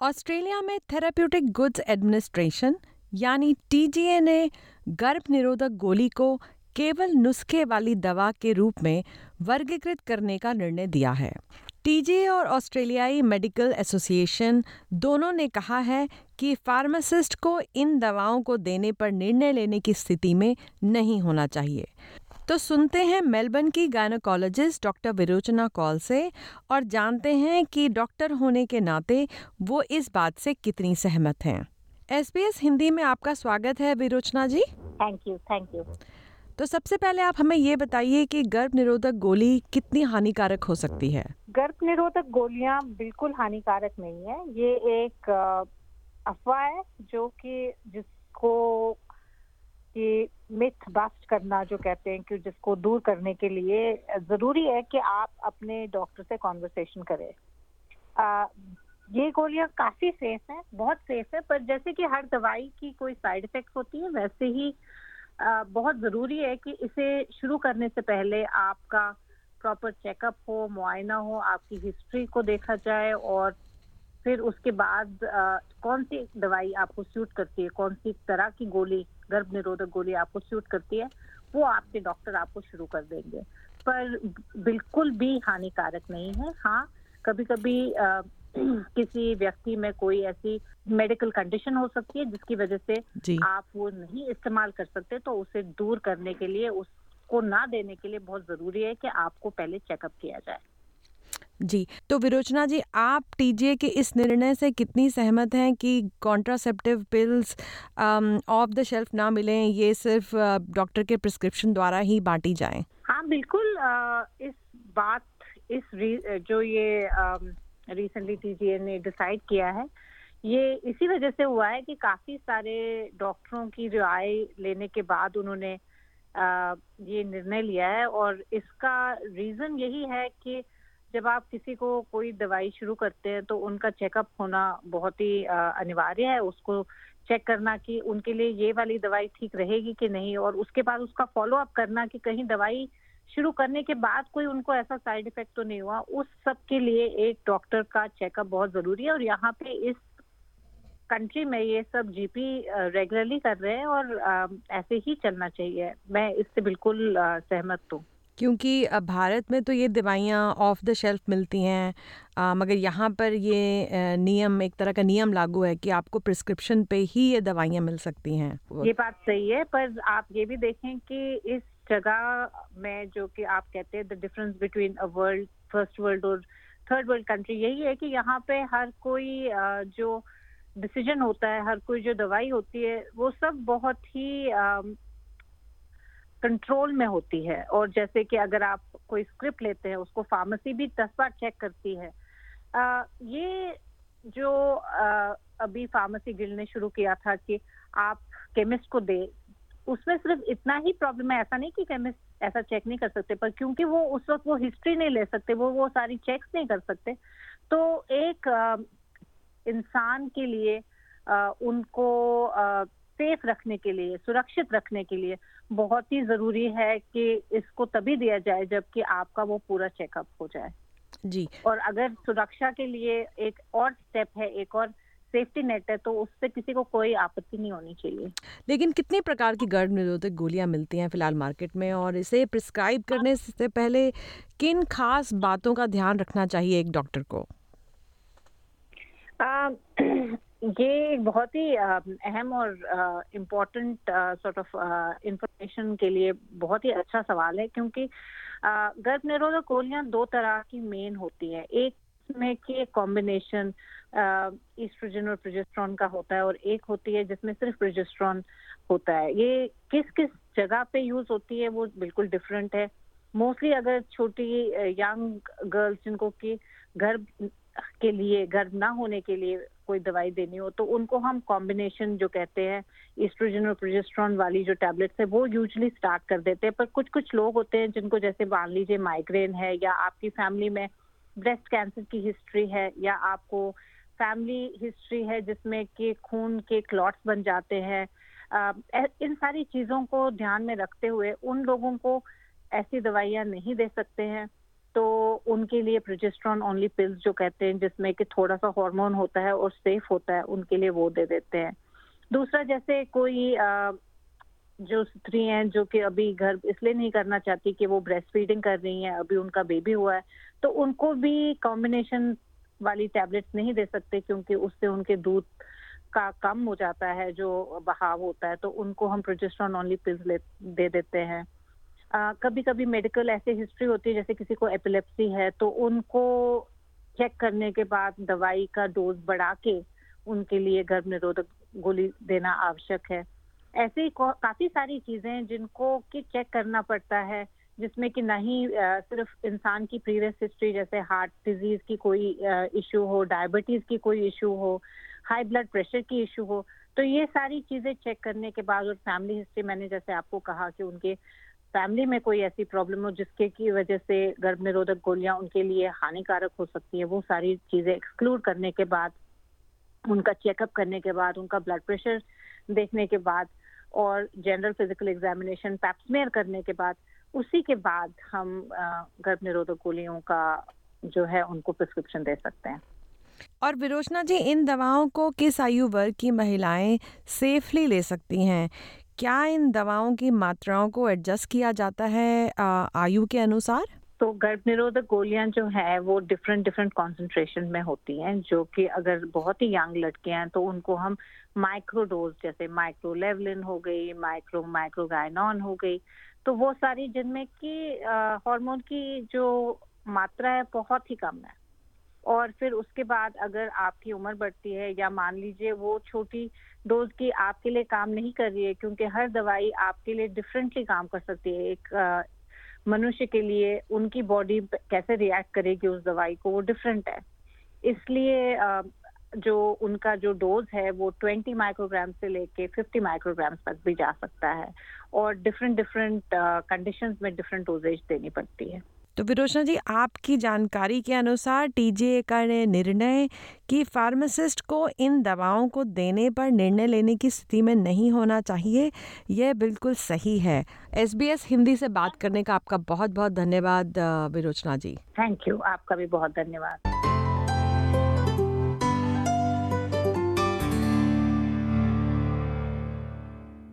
Australia में therapeutic goods administration, यानी TGA ने गर्भ निरोधक गोली को केवल नुस्खे वाली दवा के रूप में वर्गीकृत करने का निर्णय दिया है। टीजीए और ऑस्ट्रेलियाई मेडिकल एसोसिएशन दोनों ने कहा है कि फार्मासिस्ट को इन दवाओं को देने पर निर्णय लेने की स्थिति में नहीं होना चाहिए। तो सुनते हैं मेलबर्न की गायनोकोलॉजिस्ट डॉक्टर विरोचना कॉल से और जानते हैं कि डॉक्टर होने के नाते वो इस बात से कितनी सहमत हैं। एसबीएस हिंदी में आपका स्वागत है Virochana ji. Thank you thank you तो सबसे पहले आप हमें ये बताइए कि गर्भ निरोधक गोली कितनी हानिकारक हो सकती है? गर्भ निरोधक गोलियाँ बिल्कुल हानिकारक नहीं है। ये एक अफवाह है जो कि जिसको कि मिथ बास्ट करना जो कहते हैं कि जिसको दूर करने के लिए ज़रूरी है कि आप अपने डॉक्टर से कॉन्वर्सेशन करें। ये गोलियाँ काफ़ी सेफ़ है बहुत सेफ़ है पर जैसे कि हर दवाई की कोई साइड इफ़ेक्ट होती है वैसे ही आ, बहुत ज़रूरी है कि इसे शुरू करने से पहले आपका प्रॉपर चेकअप हो मुआयना हो आपकी हिस्ट्री को देखा जाए और फिर उसके बाद आ, कौन सी दवाई आपको सूट करती है कौन सी तरह की गोली गर्भ निरोधक गोली आपको सूट करती है वो आपके डॉक्टर आपको शुरू कर देंगे। पर बिल्कुल भी हानिकारक नहीं है। हाँ कभी कभी आ, किसी व्यक्ति में कोई ऐसी मेडिकल कंडीशन हो सकती है जिसकी वजह से आप वो नहीं इस्तेमाल कर सकते तो उसे दूर करने के लिए उसको ना देने के लिए बहुत ज़रूरी है कि आपको पहले चेकअप किया जाए। जी तो विरोचना जी आप टीजीए के इस निर्णय से कितनी सहमत हैं कि contraceptive pills off the shelf ना मिलें ये सिर्फ़ डॉक्टर के प्रिस्क्रिप्शन द्वारा ही बांटी जाएँ? हाँ बिल्कुल आ, इस बात इस जो ये रिसेंटली टीजीए ने डिसाइड किया है ये इसी वजह से हुआ है कि काफ़ी सारे डॉक्टरों की राय लेने के बाद उन्होंने आ, ये निर्णय लिया है और इसका रीजन यही है कि जब आप किसी को कोई दवाई शुरू करते हैं तो उनका चेकअप होना बहुत ही अनिवार्य है। उसको चेक करना कि उनके लिए ये वाली दवाई ठीक रहेगी कि नहीं और उसके बाद उसका फॉलो अप करना कि कहीं दवाई शुरू करने के बाद कोई उनको ऐसा साइड इफ़ेक्ट तो नहीं हुआ। उस सब के लिए एक डॉक्टर का चेकअप बहुत ज़रूरी है और यहाँ पे इस कंट्री में ये सब जीपी रेगुलरली कर रहे हैं और ऐसे ही चलना चाहिए। मैं इससे बिल्कुल सहमत हूँ। क्योंकि भारत में तो ये दवाइयाँ ऑफ़ द शेल्फ मिलती हैं मगर यहाँ पर ये नियम, एक तरह का नियम लागू है कि आपको प्रिस्क्रिप्शन पे ही ये दवाइयाँ मिल सकती हैं। ये बात सही है, पर आप ये भी देखें कि इस जगह में जो कि आप कहते हैं the difference between a world first world और थर्ड वर्ल्ड कंट्री यही है कि यहाँ पे हर कोई जो डिसीज़न होता है, हर कोई जो दवाई होती है, वो सब बहुत ही कंट्रोल में होती है। और जैसे कि अगर आप कोई स्क्रिप्ट लेते हैं उसको फार्मेसी भी दस बार चेक करती है। आ, ये जो आ, अभी फार्मेसी गिल ने शुरू किया था कि आप केमिस्ट को दे उसमें सिर्फ़ इतना ही प्रॉब्लम है। ऐसा नहीं कि केमिस्ट ऐसा चेक नहीं कर सकते पर क्योंकि वो उस वक्त वो हिस्ट्री नहीं ले सकते वो वो सारी चेक्स नहीं कर सकते तो एक इंसान के लिए आ, उनको सेफ़ रखने के लिए सुरक्षित रखने के लिए बहुत ही ज़रूरी है कि इसको तभी दिया जाए जबकि आपका वो पूरा चेकअप हो जाए। जी। और अगर सुरक्षा के लिए एक और स्टेप है एक और सेफ्टी नेट है तो उससे किसी को कोई आपत्ति नहीं होनी चाहिए। लेकिन कितने प्रकार की गर्भ निरोधक गोलियाँ मिलती हैं फ़िलहाल मार्केट में? और इसे प्रिस्क्राइब करने से पहले किन खास बातों का ध्यान रखना चाहिए एक डॉक्टर को? ये एक बहुत ही अहम और इम्पोर्टेंट सॉर्ट ऑफ़ इंफॉर्मेशन के लिए बहुत ही अच्छा सवाल है क्योंकि गर्भ निरोधक गोलियाँ दो तरह की मेन होती है। एक में कि कॉम्बिनेशन ईस्ट्रोजन और प्रोजेस्ट्रॉन का होता है और एक होती है जिसमें सिर्फ़ प्रोजेस्ट्रॉन होता है। ये किस किस जगह पे यूज़ होती है वो बिल्कुल डिफरेंट है। मोस्टली अगर छोटी यंग गर्ल्स जिनको की गर्भ के लिए, गर्भ ना होने के लिए कोई दवाई देनी हो तो उनको हम कॉम्बिनेशन जो कहते हैं ईस्ट्रोजन और प्रोजेस्ट्रॉन वाली जो टैबलेट्स है, वो यूजली स्टार्ट कर देते हैं। पर कुछ कुछ लोग होते हैं जिनको जैसे मान लीजिए माइग्रेन है, या आपकी फैमिली में ब्रेस्ट कैंसर की हिस्ट्री है, या आपको फैमिली हिस्ट्री है जिसमें कि खून के क्लॉट्स बन जाते हैं। इन सारी चीज़ों को ध्यान में रखते हुए उन लोगों को ऐसी दवाइयाँ नहीं दे सकते हैं। तो उनके लिए प्रोजेस्ट्रॉन ओनली पिल्स जो कहते हैं, जिसमें कि थोड़ा सा हार्मोन होता है और सेफ़ होता है, उनके लिए वो दे देते हैं। दूसरा, जैसे कोई जो स्त्री हैं, जो कि अभी घर, इसलिए नहीं करना चाहती कि वो ब्रेस्ट फीडिंग कर रही हैं, अभी उनका बेबी हुआ है तो उनको भी कॉम्बिनेशन वाली टैबलेट्स नहीं दे सकते, क्योंकि उससे उनके दूध का कम हो जाता है, जो बहाव होता है तो उनको हम प्रोजेस्ट्रॉन ओनली पिल्स दे देते हैं। कभी कभी मेडिकल ऐसे हिस्ट्री होती है, जैसे किसी को एपिलेप्सी है तो उनको चेक करने के बाद दवाई का डोज बढ़ा के उनके लिए गर्भ निरोधक गोली देना आवश्यक है। ऐसे ही काफ़ी सारी चीज़ें हैं जिनको कि चेक करना पड़ता है, जिसमें कि नहीं सिर्फ़ इंसान की प्रीवियस हिस्ट्री जैसे हार्ट डिज़ीज़ की कोई इशू हो डायबिटीज़ की कोई इशू हो हाई ब्लड प्रेशर की इशू हो तो ये सारी चीज़ें चेक करने के बाद और फैमिली हिस्ट्री मैंने जैसे आपको कहा कि उनके फैमिली में कोई ऐसी प्रॉब्लम हो जिसके की वजह से गर्भ निरोधक गोलियाँ उनके लिए हानिकारक हो सकती है, वो सारी चीज़ें एक्सक्लूड करने के बाद, उनका चेकअप करने के बाद, उनका ब्लड प्रेशर देखने के बाद और जनरल फ़िज़िकल एग्जामिनेशन पैप्समेयर करने के बाद, उसी के बाद हम गर्भ निरोधक गोलियों का जो है उनको प्रिस्क्रिप्शन दे सकते हैं। और विरोचना जी, इन दवाओं को किस आयु वर्ग की महिलाएँ सेफली ले सकती हैं? क्या इन दवाओं की मात्राओं को एडजस्ट किया जाता है आयु के अनुसार? तो गर्भ निरोधक गोलियाँ जो है, वो डिफरेंट डिफरेंट कॉन्सेंट्रेशन में होती हैं, जो कि अगर बहुत ही यंग लड़के हैं तो उनको हम माइक्रो डोज जैसे माइक्रो लेवलिन हो गई माइक्रो माइक्रोगाइनॉन हो गई तो वो सारी जिनमें कि हार्मोन की जो मात्रा है, बहुत ही कम है। और फिर उसके बाद अगर आपकी उम्र बढ़ती है या मान लीजिए वो छोटी डोज की आपके लिए काम नहीं कर रही है, क्योंकि हर दवाई आपके लिए डिफरेंटली काम कर सकती है। एक मनुष्य के लिए उनकी बॉडी कैसे रिएक्ट करेगी उस दवाई को, वो डिफरेंट है। इसलिए जो उनका जो डोज है वो 20 माइक्रोग्राम से लेके 50 माइक्रोग्राम तक भी जा सकता है और डिफरेंट डिफरेंट कंडीशंस में डिफरेंट डोजेज देनी पड़ती है। तो विरोचना जी, आपकी जानकारी के अनुसार टीजीए का निर्णय कि फार्मासिस्ट को इन दवाओं को देने पर निर्णय लेने की स्थिति में नहीं होना चाहिए, यह बिल्कुल सही है। एस बी एस हिंदी से बात करने का आपका बहुत बहुत धन्यवाद विरोचना जी। थैंक यू आपका भी बहुत धन्यवाद।